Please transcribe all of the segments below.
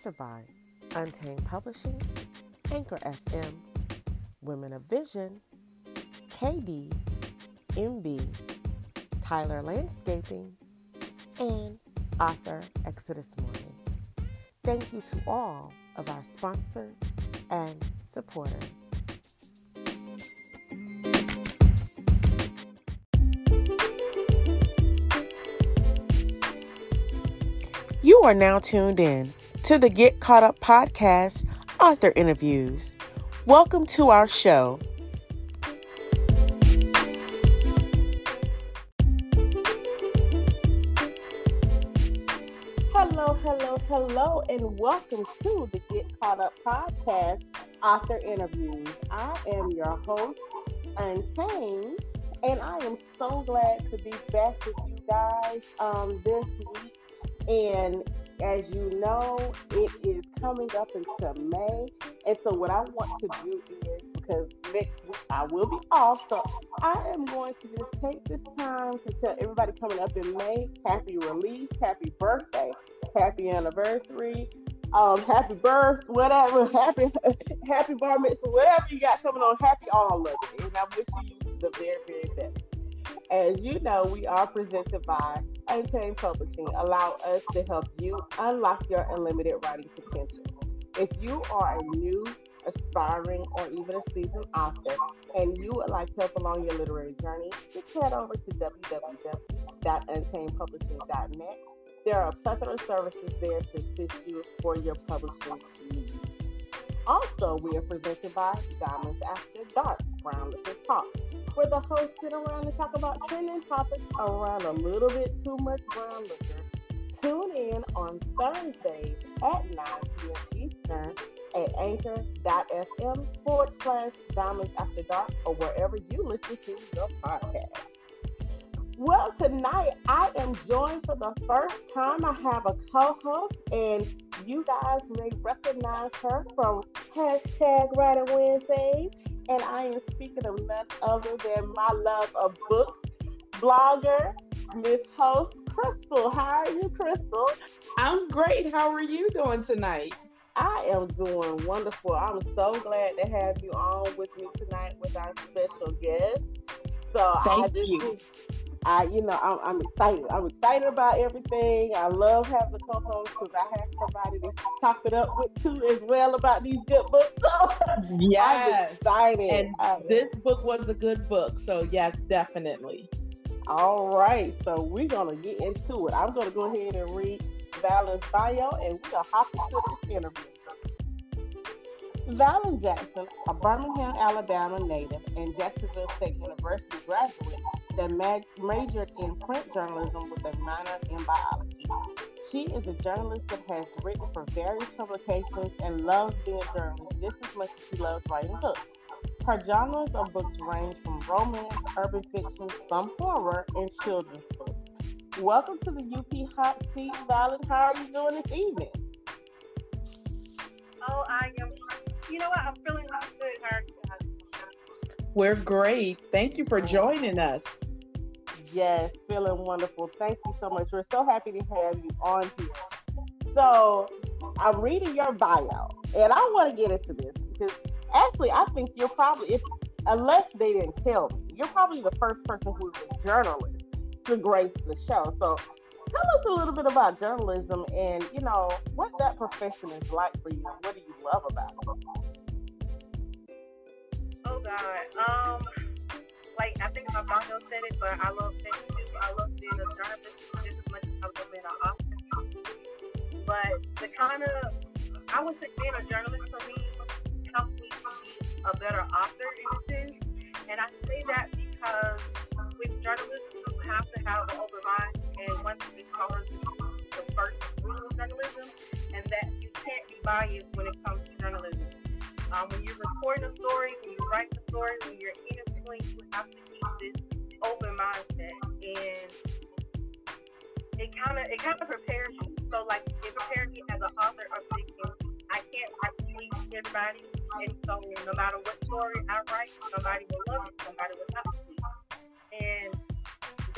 sponsored by Untamed Publishing, Anchor FM, Women of Vision, KD, MB, Tyler Landscaping, and author Exodus Morning. Thank you to all of our sponsors and supporters. You are now tuned in to the Get Caught Up podcast author interviews. Welcome to our show. Hello, hello, hello, and welcome to the Get Caught Up podcast author interviews. I am your host, Untamed, and I am so glad to be back with you guys um, this week and as you know, it is coming up into May. And so what I want to do is because next week I will be off, so I am going to just take this time to tell everybody coming up in May, happy release, happy birthday, happy anniversary, um, happy birth, whatever, happy happy bar mitzvah, whatever you got coming on, happy all of it. And I wish you the very, very best. As you know, we are presented by Untamed Publishing. Allow us to help you unlock your unlimited writing potential. If you are a new, aspiring, or even a seasoned author, and you would like help along your literary journey, just head over to www.untamedpublishing.net. There are plethora of services there to assist you for your publishing needs. Also, we are presented by Diamonds After Dark, Brown Liquor Talk where the hosts sit around and talk about trending topics around a little bit too much brown liquor. Tune in on Thursdays at 9 p.m. Eastern at anchor.fm forward slash diamonds after dark or wherever you listen to your podcast. Well, tonight I am joined for the first time. I have a co host, and you guys may recognize her from hashtag Writer Wednesdays and I am speaking of none other than my love of books, blogger, Miss Host Crystal. How are you, Crystal? I'm great. How are you doing tonight? I am doing wonderful. I'm so glad to have you on with me tonight with our special guest. So Thank I just you. I, you know, I'm, I'm excited. I'm excited about everything. I love having a co-host because I have somebody to talk it up with too as well about these good books. So yes, I'm excited. And I, this book was a good book, so yes, definitely. all right, so we're gonna get into it. I'm gonna go ahead and read Vallean's bio, and we're gonna hop into this interview. Vallean Jackson, a Birmingham, Alabama native and Jacksonville State University graduate that ma- majored in print journalism with a minor in biology. She is a journalist that has written for various publications and loves being a journalist just as much as she loves writing books. Her genres of books range from romance, urban fiction, some horror, and children's books. Welcome to the UP Hot Seat, Vallean. How are you doing this evening? Oh, I am. You know what? I'm feeling really good. How are you guys? We're great. Thank you for joining us. Yes, feeling wonderful. Thank you so much. We're so happy to have you on here. So, I'm reading your bio, and I want to get into this because actually, I think you're probably, if unless they didn't tell me, you're probably the first person who's a journalist to grace the show. So, tell us a little bit about journalism and you know what that profession is like for you. What do you love about it? Oh God. Um, like I think my bio said it, but I love fiction. I love being a journalist just as much as I love being an author. But the kind of, I would say being a journalist for me helps me be a better author in a sense. And I say that because with journalism, you have to have an open mind. And one thing covers the first rule of journalism, and that you can't be biased when it comes to journalism. Um, when you're reporting a story, when you write the story, when you're interviewing, you have to keep this open mindset, and it kind of it kind of prepares you. So like it prepares me as an author of fiction. I can't to please everybody, and so no matter what story I write, somebody will love it, somebody will not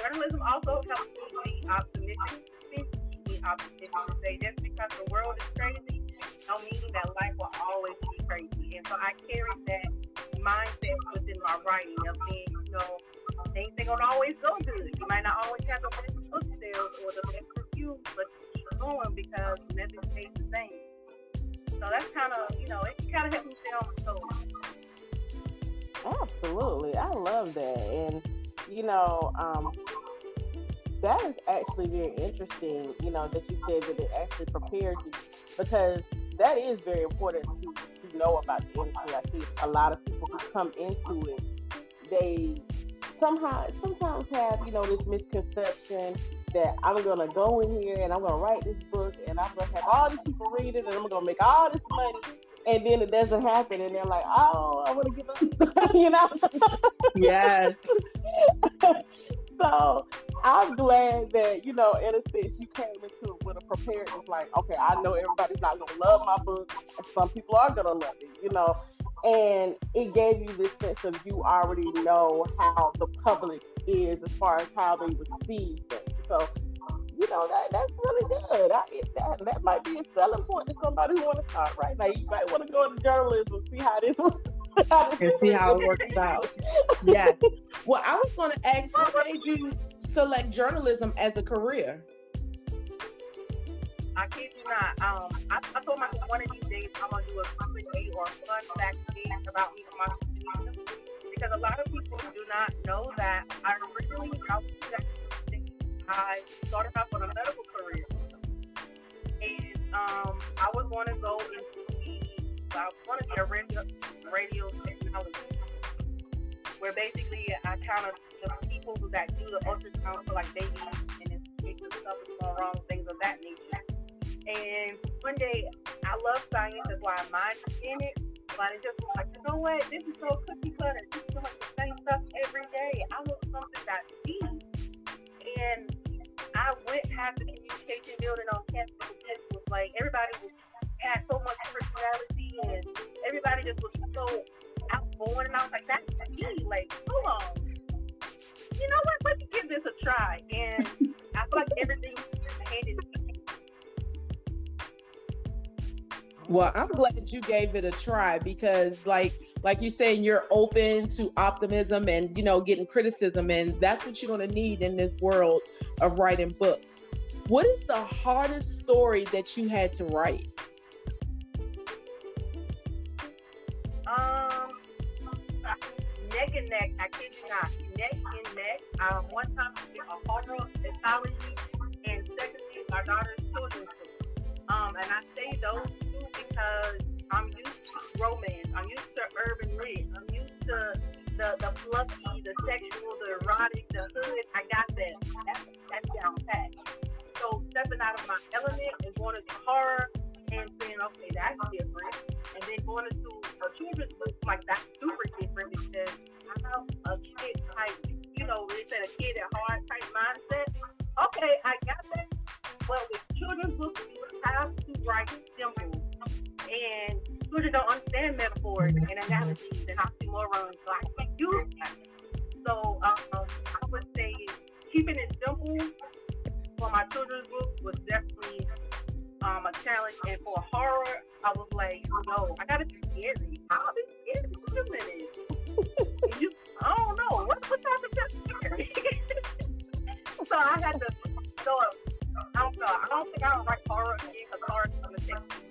journalism also helps me be optimistic, keep me optimistic to say just because the world is crazy, don't mean that life will always be crazy. And so I carry that mindset within my writing of being, you know, things ain't gonna always go good. You might not always have the best book sales or the best reviews, but keep going because nothing stays the same. So that's kind of, you know, it kind of helps me stay on my toes. Absolutely, I love that, and you know, um, that is actually very interesting. You know that you said that it actually prepared you because that is very important to, to know about the industry. I see a lot of people who come into it, they somehow sometimes have you know this misconception that I'm gonna go in here and I'm gonna write this book and I'm gonna have all these people read it and I'm gonna make all this money and then it doesn't happen and they're like, oh, I want to give up, you know? yes. so I'm glad that, you know, in a sense, you came into it with a preparedness like, okay, I know everybody's not going to love my book. Some people are going to love it, you know? And it gave you this sense of you already know how the public is as far as how they receive it. So you know that that's really good. I, that that might be a selling point to somebody who want to start right now. You might want to go into journalism and see how this. and see how it works out. yeah. Well, I was going to ask, what made you select journalism as a career? I kid you not. Um, I, I told myself one of these days I'm gonna do a company or a fun fact about me and my because a lot of people do not know that I originally I was I started off on a medical career, and um, I was going to go into the, I going to be a radio, radio technology, where basically I kind of the people that do the ultrasound for like babies and if stuff is going wrong, things of that nature. And one day, I love science, that's why I mind in it. But it just like, you know what? This is so cookie cutter. This is like the same stuff every day. I want something that's deep. And I went past the communication building on campus and it was like everybody was had so much personality and everybody just was so outgoing and I was like, that's me. Like, hold on. You know what? Let's give this a try. And I feel like everything just handed me. Well, I'm glad you gave it a try because, like, like you're saying, you're open to optimism and you know getting criticism, and that's what you're going to need in this world of writing books. What is the hardest story that you had to write? Um, neck and neck. I kid you not, neck and neck. Um, one time we did a horror anthology, and secondly, our daughter's children's book. Um, and I say those two because I'm used to romance. I'm used to urban lit. I'm used to the the fluffy, the sexual, the erotic, the hood. I got that. That's that's down pat. So stepping out of my element and going into horror and saying, okay, that's different. And then going into a children's book, like that's super different because I have a kid type, you know, they said a kid at heart type mindset. Okay, I got that. But with children's books, you have to write simple and children don't understand metaphors and analogies and oxymorons, so I can't that. So um, I would say keeping it simple for my children's book was definitely um, a challenge. And for horror, I was like, no, I gotta be scary. I'll be scary. Wait a minute. you, I don't know. What, what type of scary? so I had to. So I don't know. I don't think I would write horror again because horror is gonna take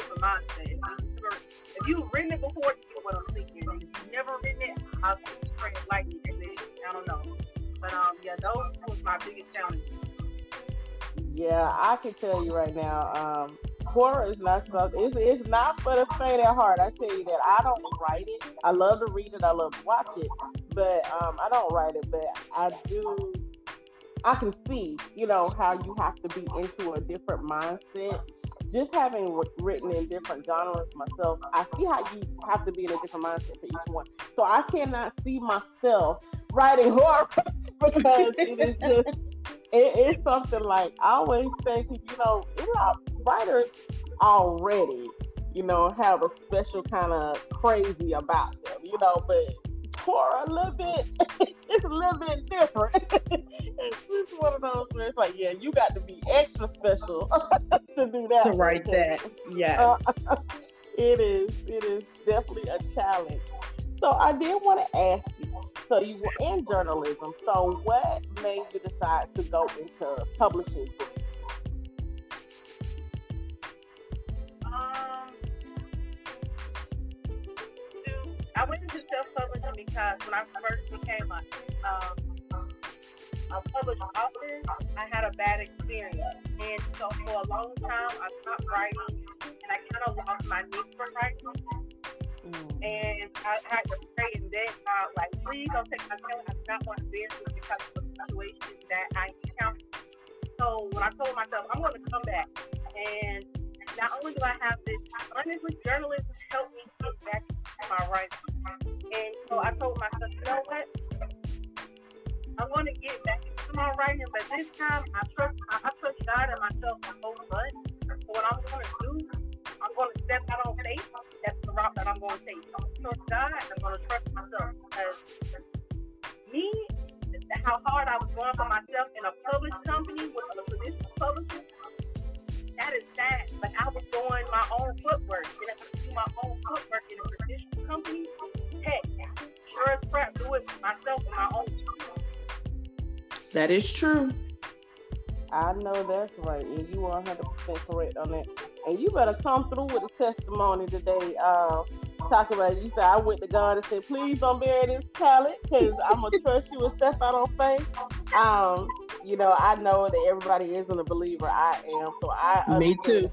If, you if you've written it before, you know what I'm thinking. If you've never written it, I'll just pray it like it. I don't know. But um, yeah, those was my biggest challenge. Yeah, I can tell you right now, um, horror is not something. It's, it's not for the faint at heart. I tell you that I don't write it. I love to read it. I love to watch it, but um, I don't write it. But I do. I can see, you know, how you have to be into a different mindset just having written in different genres myself, I see how you have to be in a different mindset for each one. So I cannot see myself writing horror because it is just it is something like I always say you know, writers already, you know, have a special kind of crazy about them, you know, but Torah a little bit. it's a little bit different. it's one of those where it's like, yeah, you got to be extra special to do that. To write that, yes. Uh, it is. It is definitely a challenge. So I did want to ask you. So you were in journalism. So what made you decide to go into publishing? Um, I went into self-publishing because when I first became a, um, a published author, I had a bad experience, and so for a long time I stopped writing, and I kind of lost my need for writing. Mm. And I had to pray and beg God, like, please don't take my time. I do not want to bear this because of the situation that I encountered. So when I told myself, I'm going to come back, and not only do I have this, honestly, journalism helped me get back my writing. And so I told myself, you know what? I want to get back into my writing, but this time I trust I, I trust God and myself so much. So what I'm going to do, I'm going to step out on faith. That's the route that I'm going to take. I'm going to trust God. And I'm going to trust myself because me, how hard I was going for myself in a published company with a traditional publisher, that is sad. But I was doing my own footwork, and if I do my own footwork in a traditional company, heck, sure as crap, do it myself in my own. That is true. I know that's right, and you are 100 percent correct on that. And you better come through with a testimony today. Uh, talk about it. You said I went to God and said, "Please don't bury this talent, because I'm gonna trust you and step out on faith." Um, you know, I know that everybody isn't a believer. I am, so I. Me too.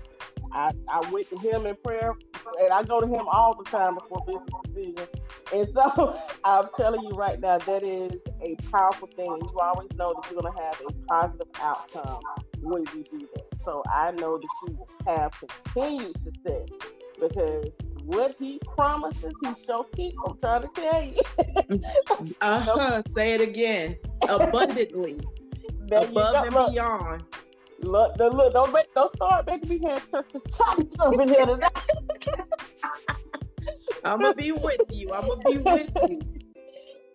I, I went to him in prayer, and I go to him all the time before business decisions. And so I'm telling you right now, that is a powerful thing. And You always know that you're going to have a positive outcome when you do that. So I know that you will have continued success because what he promises, he shall keep. I'm trying to tell you. uh huh. Say it again. Abundantly. Above and look, beyond. Look, look, don't make, don't start making me have such a chocolate over here tonight. I'm gonna be with you. I'm gonna be with you.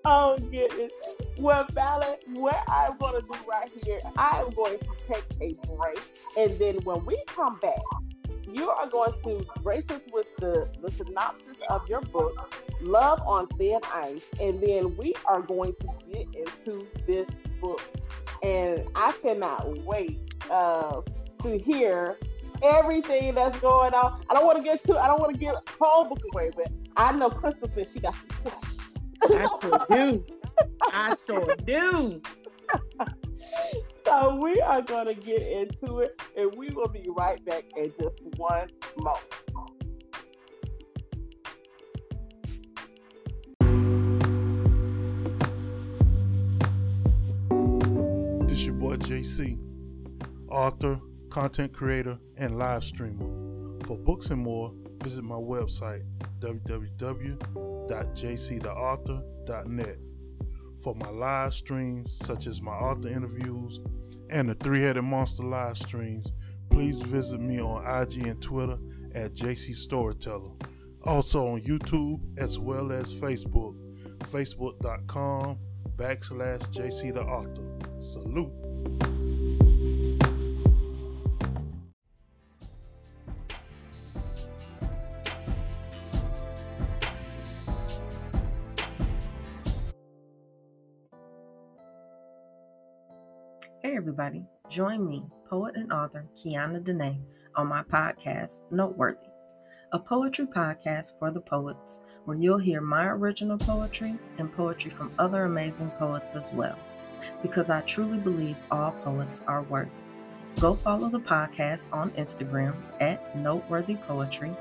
Oh goodness. Well, Vallean, what I'm gonna do right here, I am going to take a break, and then when we come back, you are going to grace us with the, the synopsis of your book, Love on Thin Ice, and then we are going to get into this book. And I cannot wait uh, to hear everything that's going on. I don't want to get too. I don't want to get whole book away, but I know Crystal said she got some questions. I sure do. I sure do. so we are going to get into it, and we will be right back in just one moment. This your boy JC, author, content creator, and live streamer. For books and more, visit my website www.jctheauthor.net for my live streams, such as my author interviews and the Three Headed Monster live streams. Please visit me on IG and Twitter at JC Storyteller. Also on YouTube as well as Facebook, facebook.com backslash JC the Author. Salute. Everybody. Join me, poet and author Kiana Dene, on my podcast, Noteworthy, a poetry podcast for the poets, where you'll hear my original poetry and poetry from other amazing poets as well, because I truly believe all poets are worthy. Go follow the podcast on Instagram at Noteworthy Poetry,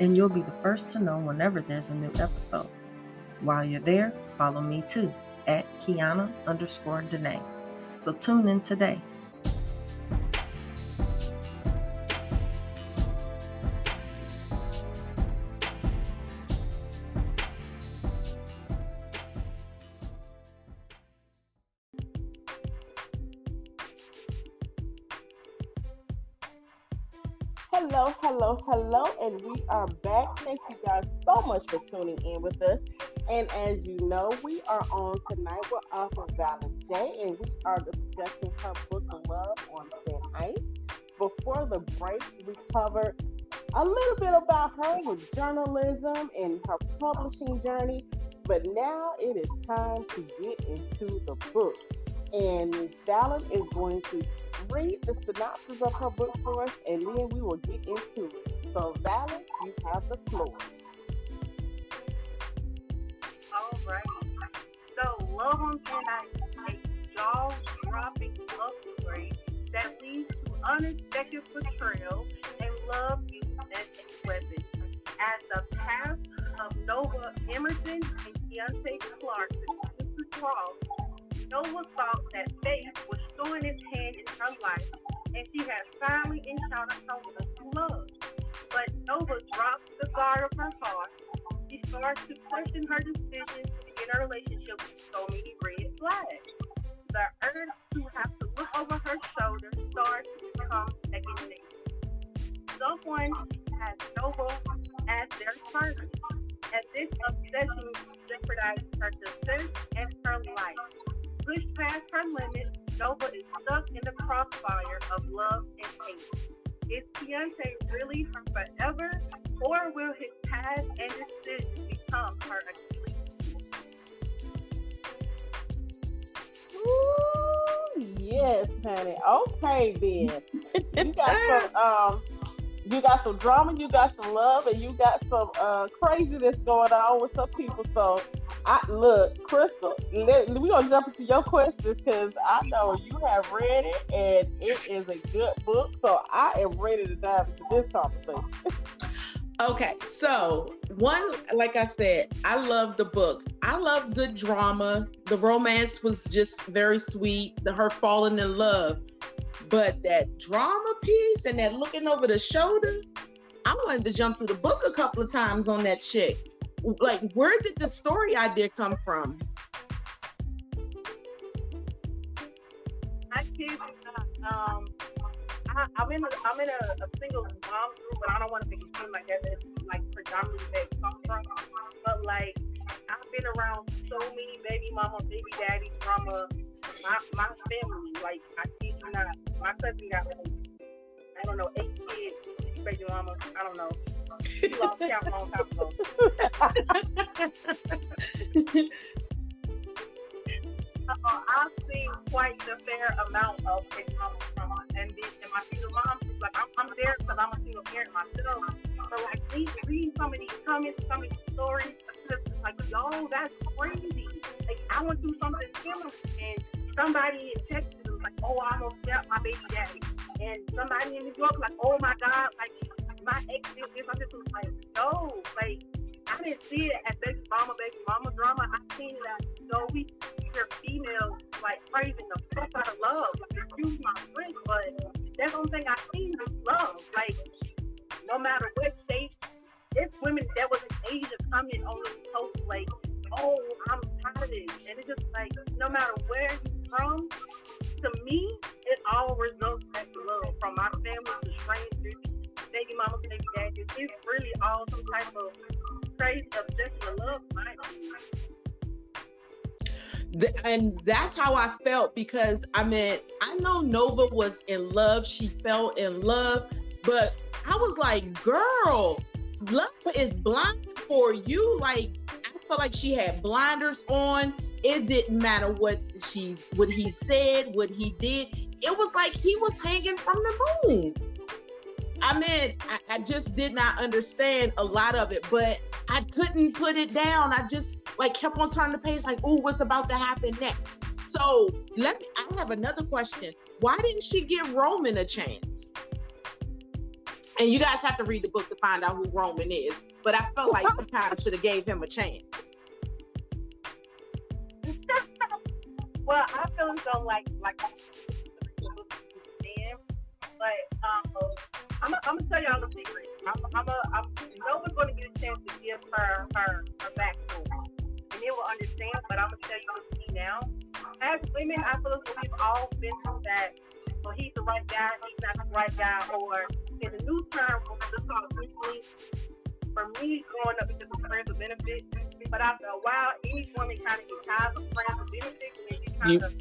and you'll be the first to know whenever there's a new episode. While you're there, follow me too at Kiana underscore Dene. So tune in today. Hello, hello, hello, and we are back. Thank you guys so much for tuning in with us. And as you know, we are on tonight with author Vallean J, and we are discussing her book Love on Thin Ice. Before the break, we covered a little bit about her with journalism and her publishing journey, but now it is time to get into the book. And. Valence is going to read the synopsis of her book for us, and then we will get into it. So, Valence, you have the floor. All right. So, Love on Thin a jaw-dropping love story that leads to unexpected betrayal and love used as a weapon. As the path of Nova Emerson and Keontae Clarkson cross, Nova thought that fate was showing its hand in her life, and she had finally encountered someone to love. But Nova dropped the guard of her heart. She starts to question her decisions in a relationship with so many red flags. The urge to have to look over her shoulder starts to become second nature. Someone has Nova as their partner, and this obsession jeopardizes her success and her life pushed past her limits, Nova is stuck in the crossfire of love and hate. Is Keontae really her forever, or will his past and decisions become her Achilles? Ooh, yes, honey. Okay, then. You got some um you got some drama, you got some love, and you got some uh, craziness going on with some people. So, I look, Crystal, let, we gonna jump into your questions because I know you have read it, and it is a good book. So, I am ready to dive into this conversation. Okay, so one, like I said, I love the book. I love the drama. The romance was just very sweet. The her falling in love, but that drama piece and that looking over the shoulder, I wanted to jump through the book a couple of times on that chick. Like, where did the story idea come from? I not. Um, I, I'm in a, I'm in a, a single mom group, but I don't want to make it seem like that like predominantly it comes from. But like, I've been around so many baby mama, baby daddy drama. Uh, my my family, like, I you not, my cousin got like, I don't know, eight kids, baby mama. I don't know. She lost count a long time ago. I've seen quite the fair amount of come from and then and my single mom, like, I'm, I'm there because I'm a single parent myself. But like, please read some of these comments, some of these stories. Just like, yo, that's crazy. Like, I went through something similar, and somebody in Texas was like, oh, I almost got my baby daddy, and somebody in New York like, oh my God, like my ex did this. I just like, no, like. I didn't see it as baby mama, baby mama drama. I seen it as so we hear females like praising the fuck out of love. Excuse my French, but that's the only thing I seen is love. Like no matter what state, it's women that was in Asia coming on this post like, oh, I'm tired of this, and it's just like no matter where you're from, to me, it all results back to love. From my family to strangers, baby mama, baby daddy, it's really all some type of And that's how I felt because I mean, I know Nova was in love. She fell in love, but I was like, girl, love is blind for you. Like, I felt like she had blinders on. It didn't matter what she, what he said, what he did. It was like he was hanging from the moon. I mean, I, I, just did not understand a lot of it, but I couldn't put it down. I just like kept on turning the page, like, oh, what's about to happen next? So let me I have another question. Why didn't she give Roman a chance? And you guys have to read the book to find out who Roman is. But I felt like she kind of should have gave him a chance. well, I feel so like like but um, I'm, I'm gonna tell y'all a secret. I'm, I'm, a, I'm Nova's gonna get a chance to give her her her backstory, and they will understand. But I'm gonna tell you what to me now. As women, I feel like we've all been through that so he's the right guy, he's not the right guy, or in the new term, let's call it recently, for me, growing up because of friends with benefits, but after a while, any woman kind of gets tired of friends with benefits, and she kind of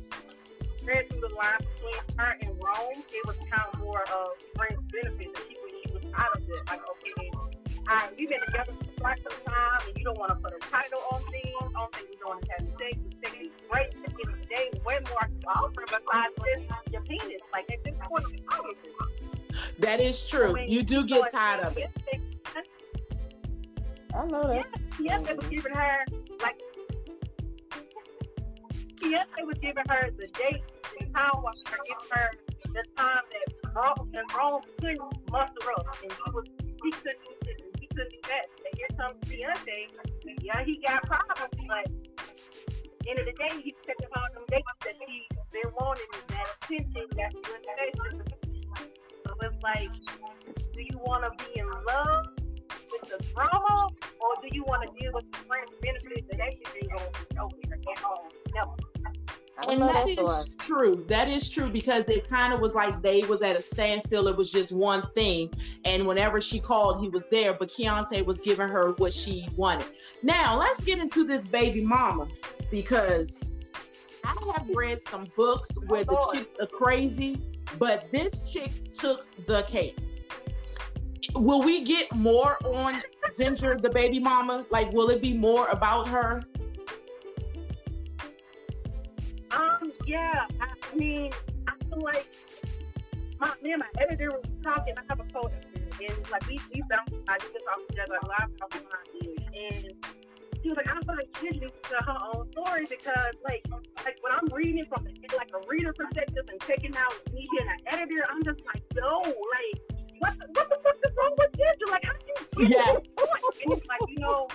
read through the line between her and Rome, it was kind of more of friends with benefits, and she, she was out of it. Like, okay, all right, we've been together for quite some time, and you don't want to put a title on things. I don't think to have sex. Sex is great. At the end of the day, way more to offer besides just your penis. Like, at this point, it's obvious. That is true. When You do get tired of it. I know that. Yes, they was giving her like. Yes, they was giving her the date and time was her giving her the time that Rome and Rome couldn't muster up, and he was he couldn't do this and he couldn't do that. And here comes Keontae. Yeah, he got problems, but end of the day, he's taking on them dates that he's been wanting and that attention, that solicitation. So it's like, do you want to be in love with the drama, or do you want to deal with the friends benefits that they should be going to over at home? No. And that right. true. That is true because it kind of was like they was at a standstill. It was just one thing, and whenever she called, he was there. But Keontae was giving her what she wanted. Now let's get into this baby mama because I have read some books where the Lord. chicks are crazy, but this chick took the cake. Will we get more on Ginger, the baby mama? Like, will it be more about her? Yeah, I, I mean, I feel like my, me and my editor was talking. I have a co-editor, and like we we bounced ideas off other a lot of times, and she was like, I feel like she needs to her own story because, like, like when I'm reading from like a reader perspective and taking out me being an editor, I'm just like, yo, like, what the, what the fuck is wrong with Ginger? Like, how do you get Yeah. to this point? And it's like, you know,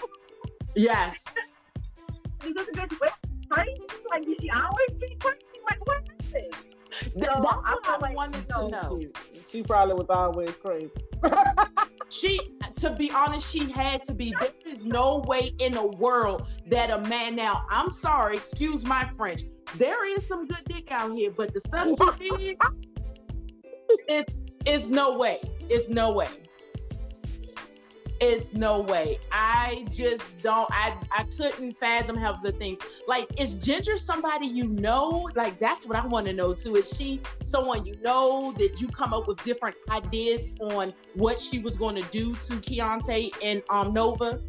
Yes. is this bitch way crazy? Like, did she always be crazy? Like, what is this? Th- So, that's I what feel I like, wanted to know, know. She, she probably was always crazy. She, to be honest, she had to be. There is no way in the world that a man. Now, I'm sorry, excuse my French. There is some good dick out here, but the stuff she did, it's, it's no way. It's no way. It's no way. I just don't. I I couldn't fathom how the things. Like, is Ginger somebody you know? Like, that's what I want to know too. Is she someone you know? Did you come up with different ideas on what she was going to do to Keontae and um Nova?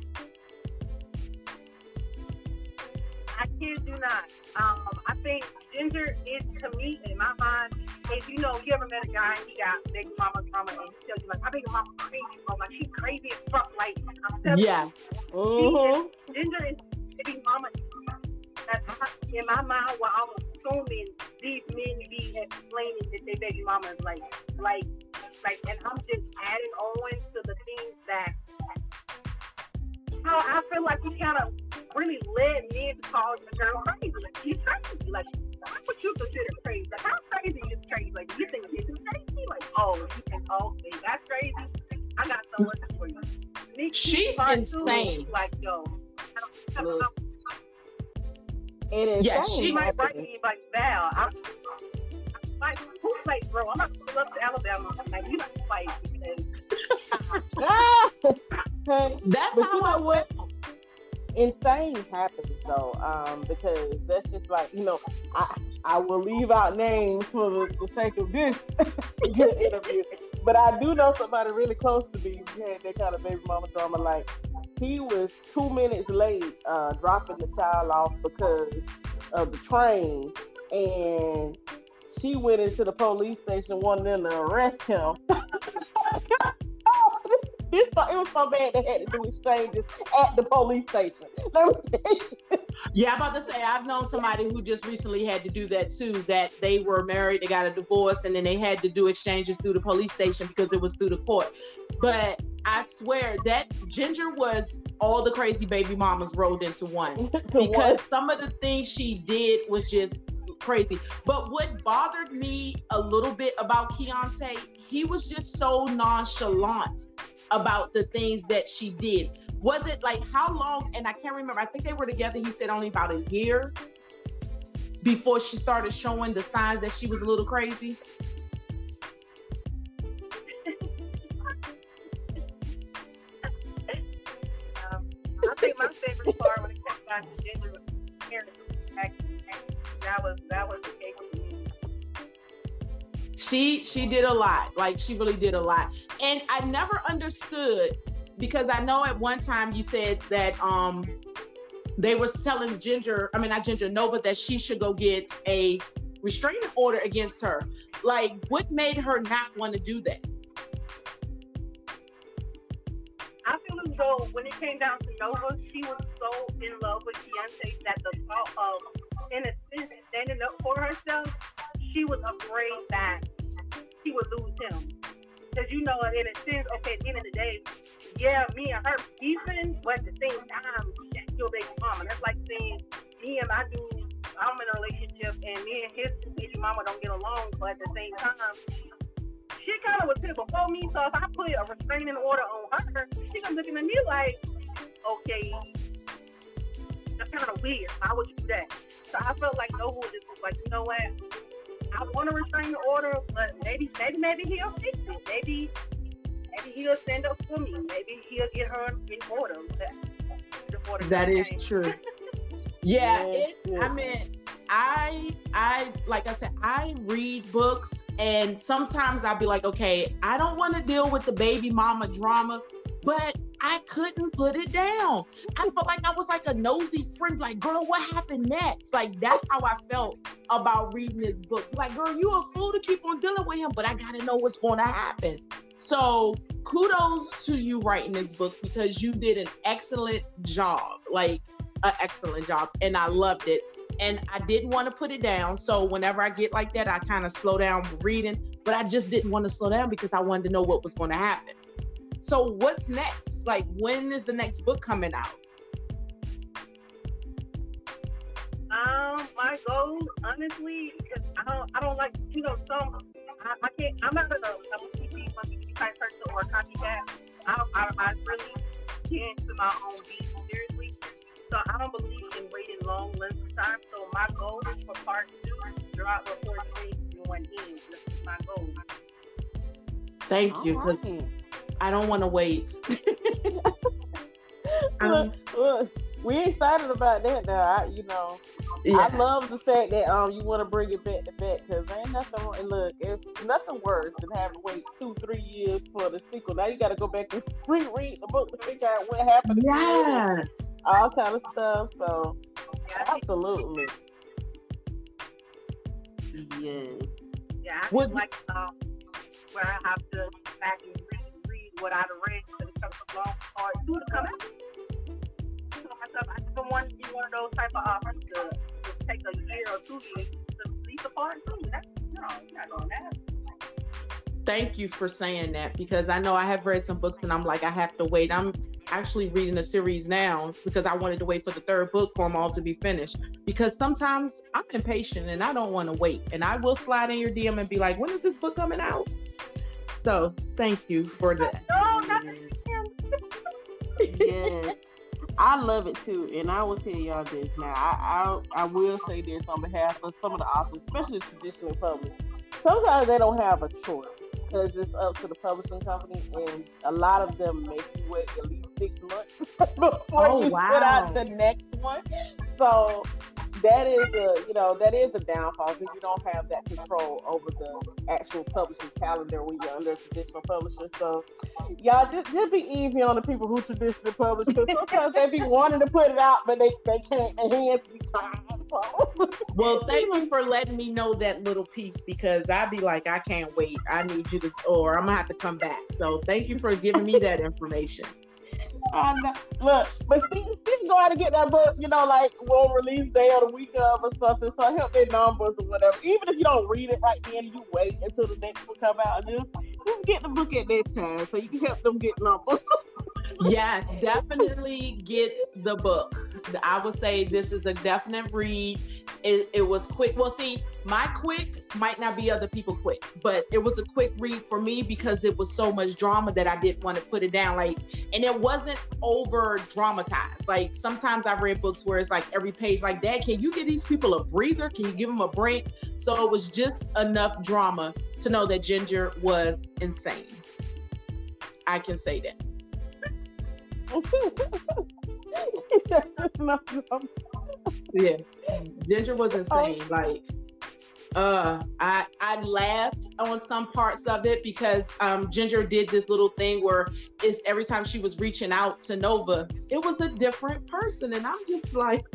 I kid you not. Um, think Ginger is to me in my mind. If you know, you ever met a guy and he got baby mama drama and he tells you like, my baby mama crazy, bro. Like she's crazy as fuck. Like I'm telling Yeah. Mm-hmm. you, Ginger is baby mama. That's in my mind. What I'm assuming these men be explaining that they baby mama is like, like, like, and I'm just adding on to the things that how I feel like he kind of really led men to call the girl crazy. Like she's crazy. Like that's what you consider crazy. Like how crazy is crazy? Like you think this is crazy? Like oh, you think oh, okay, that's crazy. I got someone for you. Nikki She's part two, insane. Like yo, I don't, I don't know. It is Yeah, she She might write me like Val. I'm like, who fight, bro? I'm not going up to Alabama. Like, you not fight because! Hey, That's But how you know I what? insane happens though, um, because that's just like you know, I I will leave out names for the, the sake of this interview, but I do know somebody really close to me who had that kind of baby mama drama. Like he was two minutes late uh, dropping the child off because of the train, and she went into the police station wanting them to arrest him. Oh, it was so bad they had to do exchanges at the police station. Let me tell you. Yeah, I'm about to say I've known somebody who just recently had to do that too. That they were married, they got a divorce, and then they had to do exchanges through the police station because it was through the court. But I swear that Ginger was all the crazy baby mamas rolled into one. Because what? some of the things she did was just crazy. But what bothered me a little bit about Keontae, he was just so nonchalant about the things that she did. Was it like how long? And I can't remember. I think they were together. He said only about a year before she started showing the signs that she was a little crazy. Um, I think my favorite part when it comes down to Ginger was parents that was that was the case for me. She she did a lot. Like she really did a lot. And I never understood because I know at one time you said that um they were telling Ginger, I mean not Ginger Nova that she should go get a restraining order against her. Like what made her not want to do that? I feel as though when it came down to Nova, she was so in love with Keontae that the thought of, in a sense, standing up for herself, she was afraid that she would lose him. Because you know, in a sense, okay, at the end of the day, yeah, me and her beefing, but at the same time, she's still baby mama. That's like saying me and my dude, I'm in a relationship, and me and his baby mama don't get along, but at the same time, she kind of was here before me, so if I put a restraining order on her, she was looking at me like, okay, that's kind of weird. Why would you do that? So I felt like Nova just was like, you know what? I want a restraining order, but maybe, maybe, maybe he'll fix it. Maybe, maybe he'll stand up for me. Maybe he'll get her in order. That is true. yeah, it, I mean, I I like I said, I read books and sometimes I'll be like, okay, I don't want to deal with the baby mama drama, but I couldn't put it down. I felt like I was like a nosy friend, like, girl, what happened next? Like that's how I felt about reading this book. Like, girl, you a fool to keep on dealing with him, but I gotta know what's gonna happen. So kudos to you writing this book because you did an excellent job. Like an excellent job. And I loved it and I didn't want to put it down. So whenever I get like that, I kind of slow down reading, but I just didn't want to slow down because I wanted to know what was going to happen. So what's next? Like when is the next book coming out? Um, my goal, honestly, because I don't, I don't like, you know, some, I, I can't, I'm not a, a TV, TV type person or copycat. I, I, I really can't to my own beat seriously. So I don't believe in waiting long lengths of time. So my goal is for part two to drop before 2021 ends. That's my goal. Thank you. Right. I don't want to wait. um, look, look, we excited about that now. I, you know, yeah. I love the fact that um you want to bring it back to back because ain't nothing. And look, it's nothing worse than having to wait two, three years for the sequel. Now you got to go back and reread the book to figure out what happened. Yes, all kind of stuff. So, absolutely. Yes. Yeah, I would like um, where I have to back and read, read what I've read because it took so long for it to come out myself, I to be one of those type of offers to, to take a year or two to part. That's no, not going that. Thank you for saying that because I know I have read some books and I'm like, I have to wait. I'm actually reading a series now because I wanted to wait for the third book for them all to be finished. Because sometimes I'm impatient and I don't want to wait. And I will slide in your DM and be like, when is this book coming out? So thank you for that. No, yes. I love it too, and I will tell y'all this now. I, I I will say this on behalf of some of the authors, especially the traditional publishers. Sometimes they don't have a choice because it's up to the publishing company, and a lot of them make you wait at least six months before oh, you wow. put out the next one. So that is a you know that is a downfall because you don't have that control over the actual publishing calendar when you're under a traditional publisher. So y'all just just be easy on the people who traditionally publish because sometimes they be wanting to put it out but they, they can't their hands be tied. well, thank you for letting me know that little piece because I'd be like, I can't wait. I need you to, or I'm gonna have to come back. So thank you for giving me that information. And look, but she, she can go out and get that book, you know, like one release day or the week of or something. So help their numbers or whatever. Even if you don't read it right then, you wait until the next one come out and just, just get the book at that time so you can help them get numbers. yeah, definitely get the book. I would say this is a definite read. It, it, was quick. Well, see, my quick might not be other people quick, but it was a quick read for me because it was so much drama that I didn't want to put it down. Like, and it wasn't over dramatized. Like sometimes I've read books where it's like every page, like, Dad, can you give these people a breather? Can you give them a break? So it was just enough drama to know that Ginger was insane. I can say that. yeah, Ginger was insane. Like, uh, I I laughed on some parts of it because um Ginger did this little thing where it's every time she was reaching out to Nova, it was a different person, and I'm just like,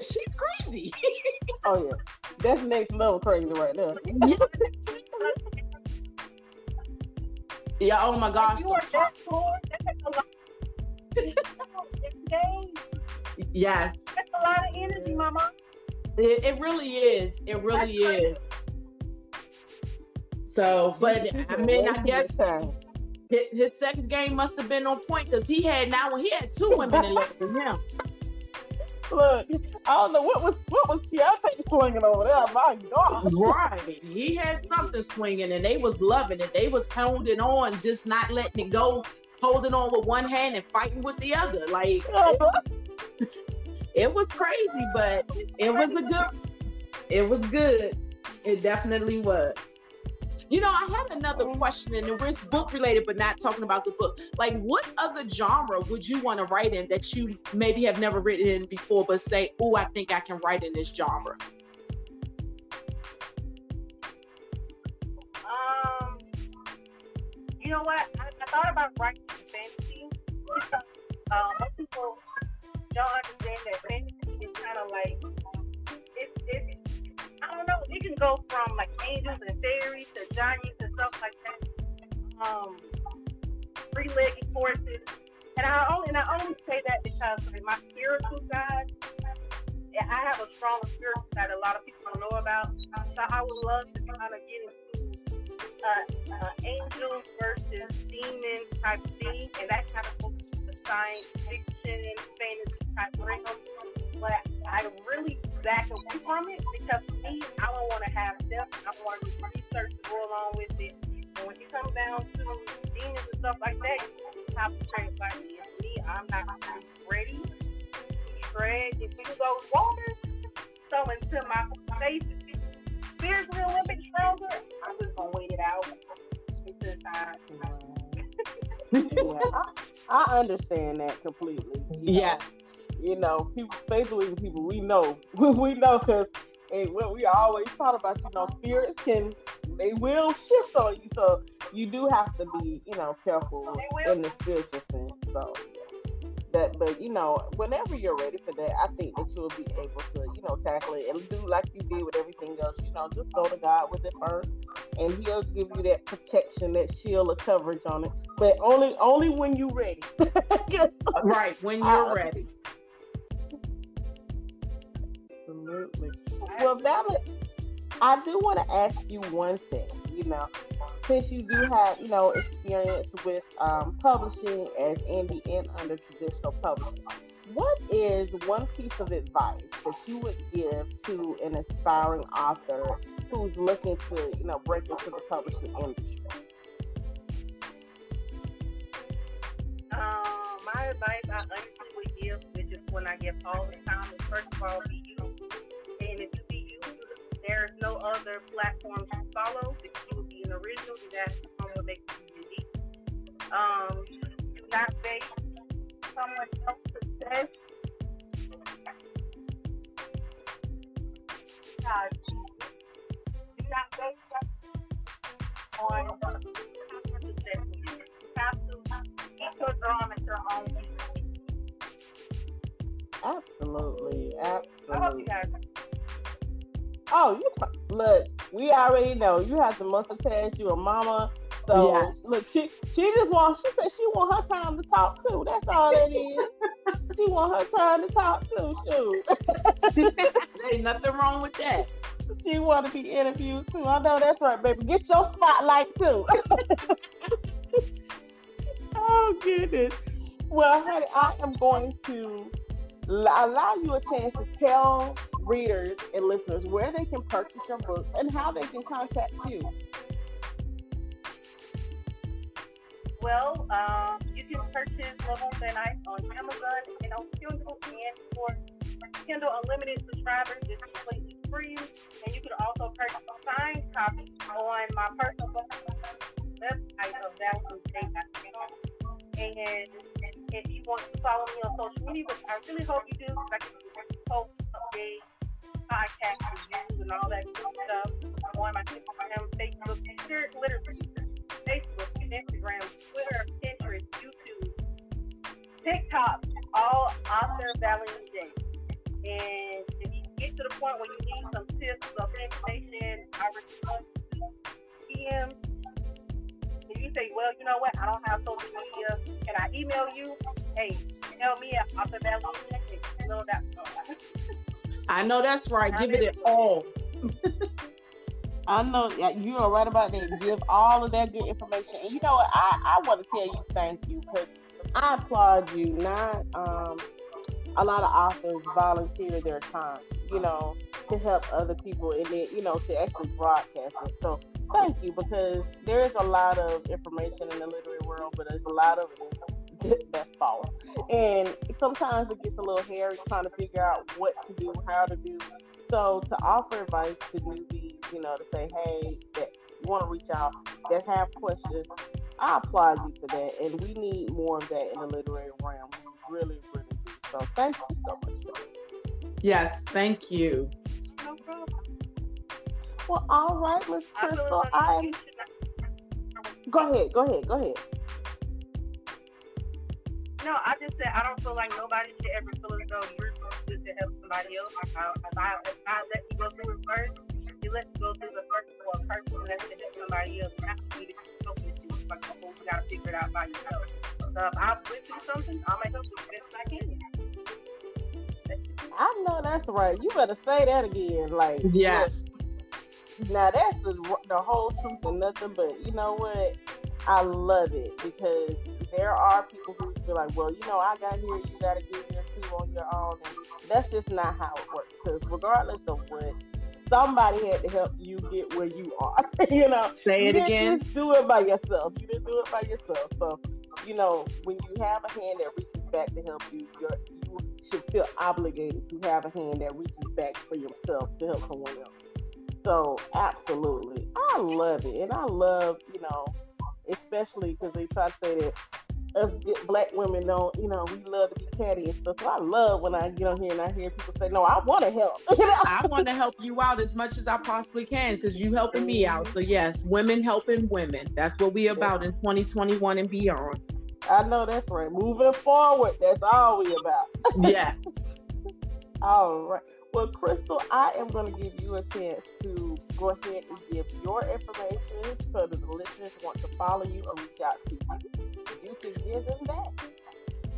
she's crazy. oh yeah, that's next level crazy right there. yeah. Oh my gosh. You are that. Yes. That's a lot of energy, Mama. It, it really is. It really is. So, but I mean, I guess his, his sex game must have been on point because he had now he had two women in left with him. Look, I don't know what was what was Keontae swinging over there. My God, right? He had something swinging, and they was loving it. They was holding on, just not letting it go, holding on with one hand and fighting with the other. Like it was crazy, but it was a good. It was good. It definitely was. You know, I had another question, and it's book related, but not talking about the book. Like, what other genre would you want to write in that you maybe have never written in before, but say, "Oh, I think I can write in this genre"? You know what? I, I thought about writing fantasy. Um, most people don't understand that fantasy is kind of like it's it's I don't know. It can go from like angels and fairies to giants and stuff like that. Um, three-legged horses, and I only and I only say that because my spiritual side. I have a strong spiritual side a lot of people don't know about. So I would love to kind of get into uh, uh, angels versus demons type thing, and that kind of to the science fiction, fantasy type realm. But I really back away from it because me, I don't want to have steps. I want to research to go along with it. And when it comes down to demons and stuff like that, you have to train by me. And me, I'm not ready to drag into those waters. So until my is spiritually a little bit stronger, I'm just gonna wait it out until time. yeah, I, I, understand that completely. Yeah you know, people, faith believing people, we know, we know because and what we always talk about, you know, spirits can, they will shift on you. So you do have to be, you know, careful in the spiritual sense. So that, but you know, whenever you're ready for that, I think that you'll be able to, you know, tackle it and do like you did with everything else. You know, just go to God with it first, and He'll give you that protection, that shield of coverage on it. But only, only when you're ready. right when you're uh, ready. Absolutely. Well, Vala, I do want to ask you one thing. You know, since you do have, you know, experience with um, publishing as indie and under traditional publishing, what is one piece of advice that you would give to an aspiring author who's looking to, you know, break into the publishing industry? Um, my advice I honestly give, which is when I give all the time, is first of all, be you no other platform to follow. If you will be an original, what unique. Um, do not base someone else's success. Do not base that on success. You have to your drum at your own. Absolutely, absolutely. I hope you guys. Oh, you look. We already know you have to multitask. You a mama. So yeah. look, she she just wants. She said she want her time to talk too. That's all it is. she want her time to talk too. Shoot. Ain't nothing wrong with that. She want to be interviewed too. I know that's right, baby. Get your spotlight too. oh goodness. Well, honey, I am going to allow you a chance to tell readers and listeners where they can purchase your book and how they can contact you. Well, um, you can purchase Love on Ice on Amazon and on Kindle. And for Kindle Unlimited subscribers, it's completely free. And you can also purchase a signed copy on my personal website of that and if you want to follow me on social media, which I really hope you do because I can post updates, podcast reviews, and all that good stuff on my Instagram, Facebook, literally Facebook, Instagram, Twitter, Pinterest, YouTube, TikTok, all author Vallean J. And if you get to the point where you need some tips of information, I respond to DM. If you say, well, you know what, I don't have social media, can I email you? Hey, email me at author Vallean J. I know that's right. Give it it all. I know you are right about that. Give all of that good information. And you know what? I, I want to tell you thank you because I applaud you. Not um, a lot of authors volunteer their time, you know, to help other people and then, you know, to actually broadcast it. So thank you because there is a lot of information in the literary world, but there's a lot of that's false. And sometimes it gets a little hairy trying to figure out what to do, how to do. So to offer advice to newbies you know, to say, hey, that you want to reach out, that have questions. I applaud you for that, and we need more of that in the literary realm. We really, really do. So thank you so much. Yes, thank you. No problem. Well, all right, Miss Crystal. I you should not- go ahead, go ahead, go ahead. No, I just said I don't feel like nobody should ever feel as though you're supposed to help somebody else. If I, if I, if I let you go through it first, you let me go through the first for a person and that's to help somebody else. Not for me to help you. It's like, oh, you gotta figure it out by yourself. So if I went through something, I'm gonna help you as best I can. I know that's right. You better say that again. Like, Yes. Now that's the, the whole truth and nothing but you know what? I love it because there are people who feel like, well, you know, I got here, you got to get here too on your own, and that's just not how it works. Because regardless of what, somebody had to help you get where you are. you know, Say you it didn't again. just do it by yourself. You didn't do it by yourself. So, you know, when you have a hand that reaches back to help you, you're, you should feel obligated to have a hand that reaches back for yourself to help someone else. So, absolutely, I love it, and I love, you know, especially because they try to say that us black women don't, you know, we love to be catty and stuff. So I love when I get on here and I hear people say, "No, I want to help." I want to help you out as much as I possibly can because you helping me out. So yes, women helping women. That's what we about in 2021 and beyond. I know that's right. Moving forward, that's all we about. Yeah. All right. Well, Crystal, I am going to give you a chance to go ahead and give your information so that the listeners want to follow you or reach out to you. You can give them that.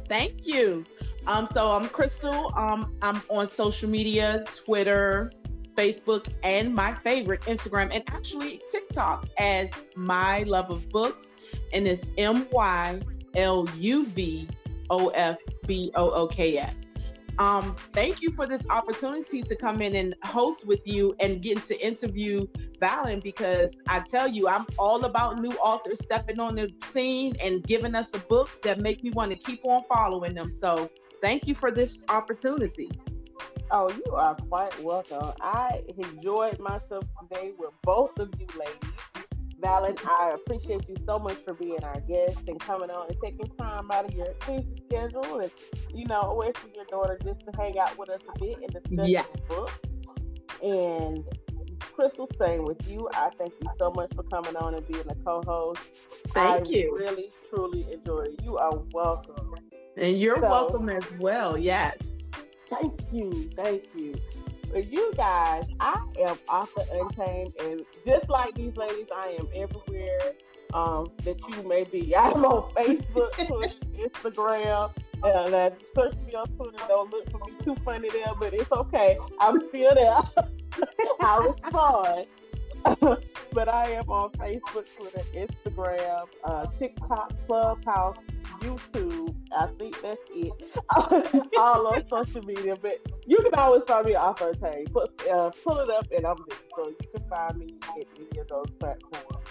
Thank you. Um, so I'm Crystal. Um, I'm on social media, Twitter, Facebook, and my favorite, Instagram, and actually TikTok as My Love of Books. And it's M Y L U V O F B O O K S. Um, thank you for this opportunity to come in and host with you and getting to interview Vallean because I tell you, I'm all about new authors stepping on the scene and giving us a book that make me want to keep on following them. So thank you for this opportunity. Oh, you are quite welcome. I enjoyed myself today with both of you ladies. Vallean, I appreciate you so much for being our guest and coming on and taking time out of your busy schedule and, you know, away from your daughter just to hang out with us a bit and discuss Yeah. the book. And Crystal, same with you. I thank you so much for coming on and being a co-host. Thank I you. really, truly enjoyed it. You are welcome. And you're So- welcome as well. Yes. Thank you. Thank you. For you guys, I am Author Untamed, and just like these ladies, I am everywhere um, that you may be. I'm on Facebook, Twitter, Instagram, and uh, search me on Twitter. Don't look for me too funny there, but it's okay. I'm still there. I respond. but I am on Facebook, Twitter, Instagram, uh, TikTok, Clubhouse, YouTube. I think that's it. All on social media, but you can always find me off our page. Put, uh, pull it up, and I'm there. So you can find me at any of those platforms.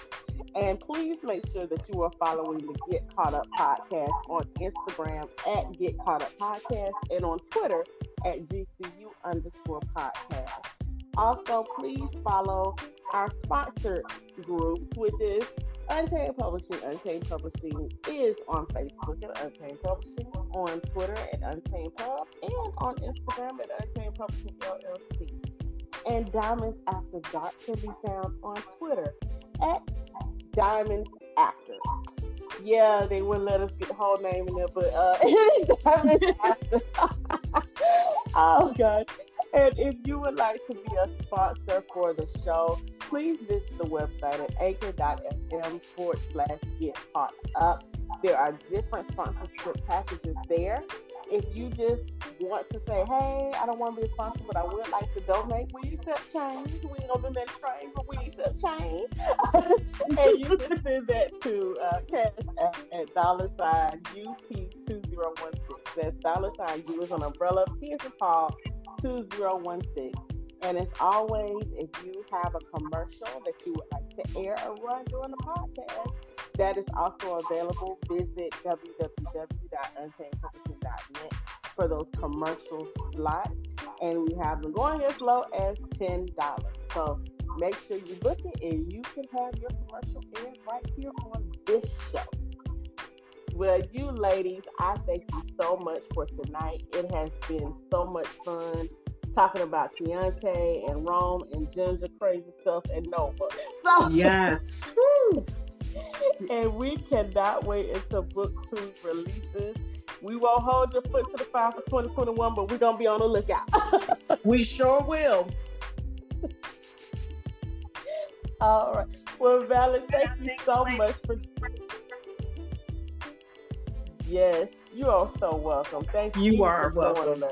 And please make sure that you are following the Get Caught Up podcast on Instagram at Get Caught Up Podcast and on Twitter at GCU underscore podcast. Also, please follow our sponsored group, which is Untamed Publishing. Untamed Publishing is on Facebook at Untamed Publishing, on Twitter at Untamed Pub, and on Instagram at Untamed Publishing LLC. And Diamonds After Dark can be found on Twitter at Diamonds After. Yeah, they wouldn't let us get the whole name in there, but uh, Diamonds After. oh God. And if you would like to be a sponsor for the show, please visit the website at anchor.fm forward slash get caught up. There are different sponsorship packages there. If you just want to say, hey, I don't want to be a sponsor, but I would like to donate, we accept change. We ain't gonna do that change, but we accept change. and you can send that to uh, Cash App, at dollar sign UP2016. That's dollar sign U is an umbrella, P is a Paul, 2016. And as always, if you have a commercial that you would like to air or run during the podcast, that is also available. Visit www.untamedpublishing.net for those commercial slots. And we have them going as low as $10. So make sure you book it and you can have your commercial aired right here on this show. Well, you ladies, I thank you so much for tonight. It has been so much fun talking about Keontae and Rome and Ginger crazy stuff and Nova. So Yes. and we cannot wait until book two releases. We won't hold your foot to the fire for 2021, but we're gonna be on the lookout. We sure will. All right. Well, Vallean, thank you so much for. Yes, you are so welcome. Thank you. You are welcome.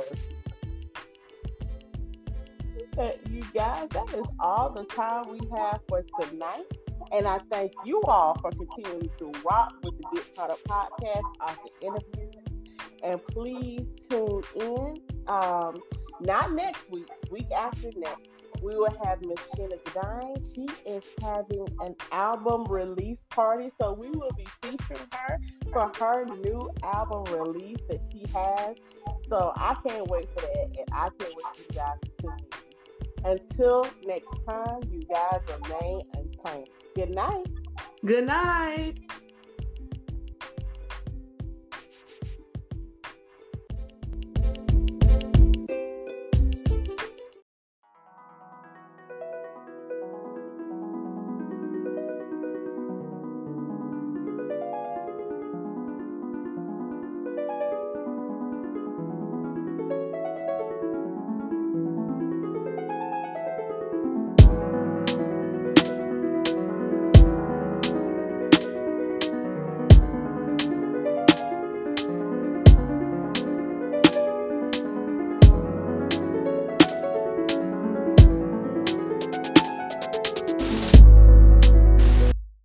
You guys, that is all the time we have for tonight. And I thank you all for continuing to rock with the Get Caught Up podcast after interviews. And please tune in. Um, not next week, week after next. We will have Miss Sheena. She is having an album release party. So we will be featuring her for her new album release that she has. So I can't wait for that. And I can't wait for you guys to. Until next time, you guys remain untamed. Good night. Good night.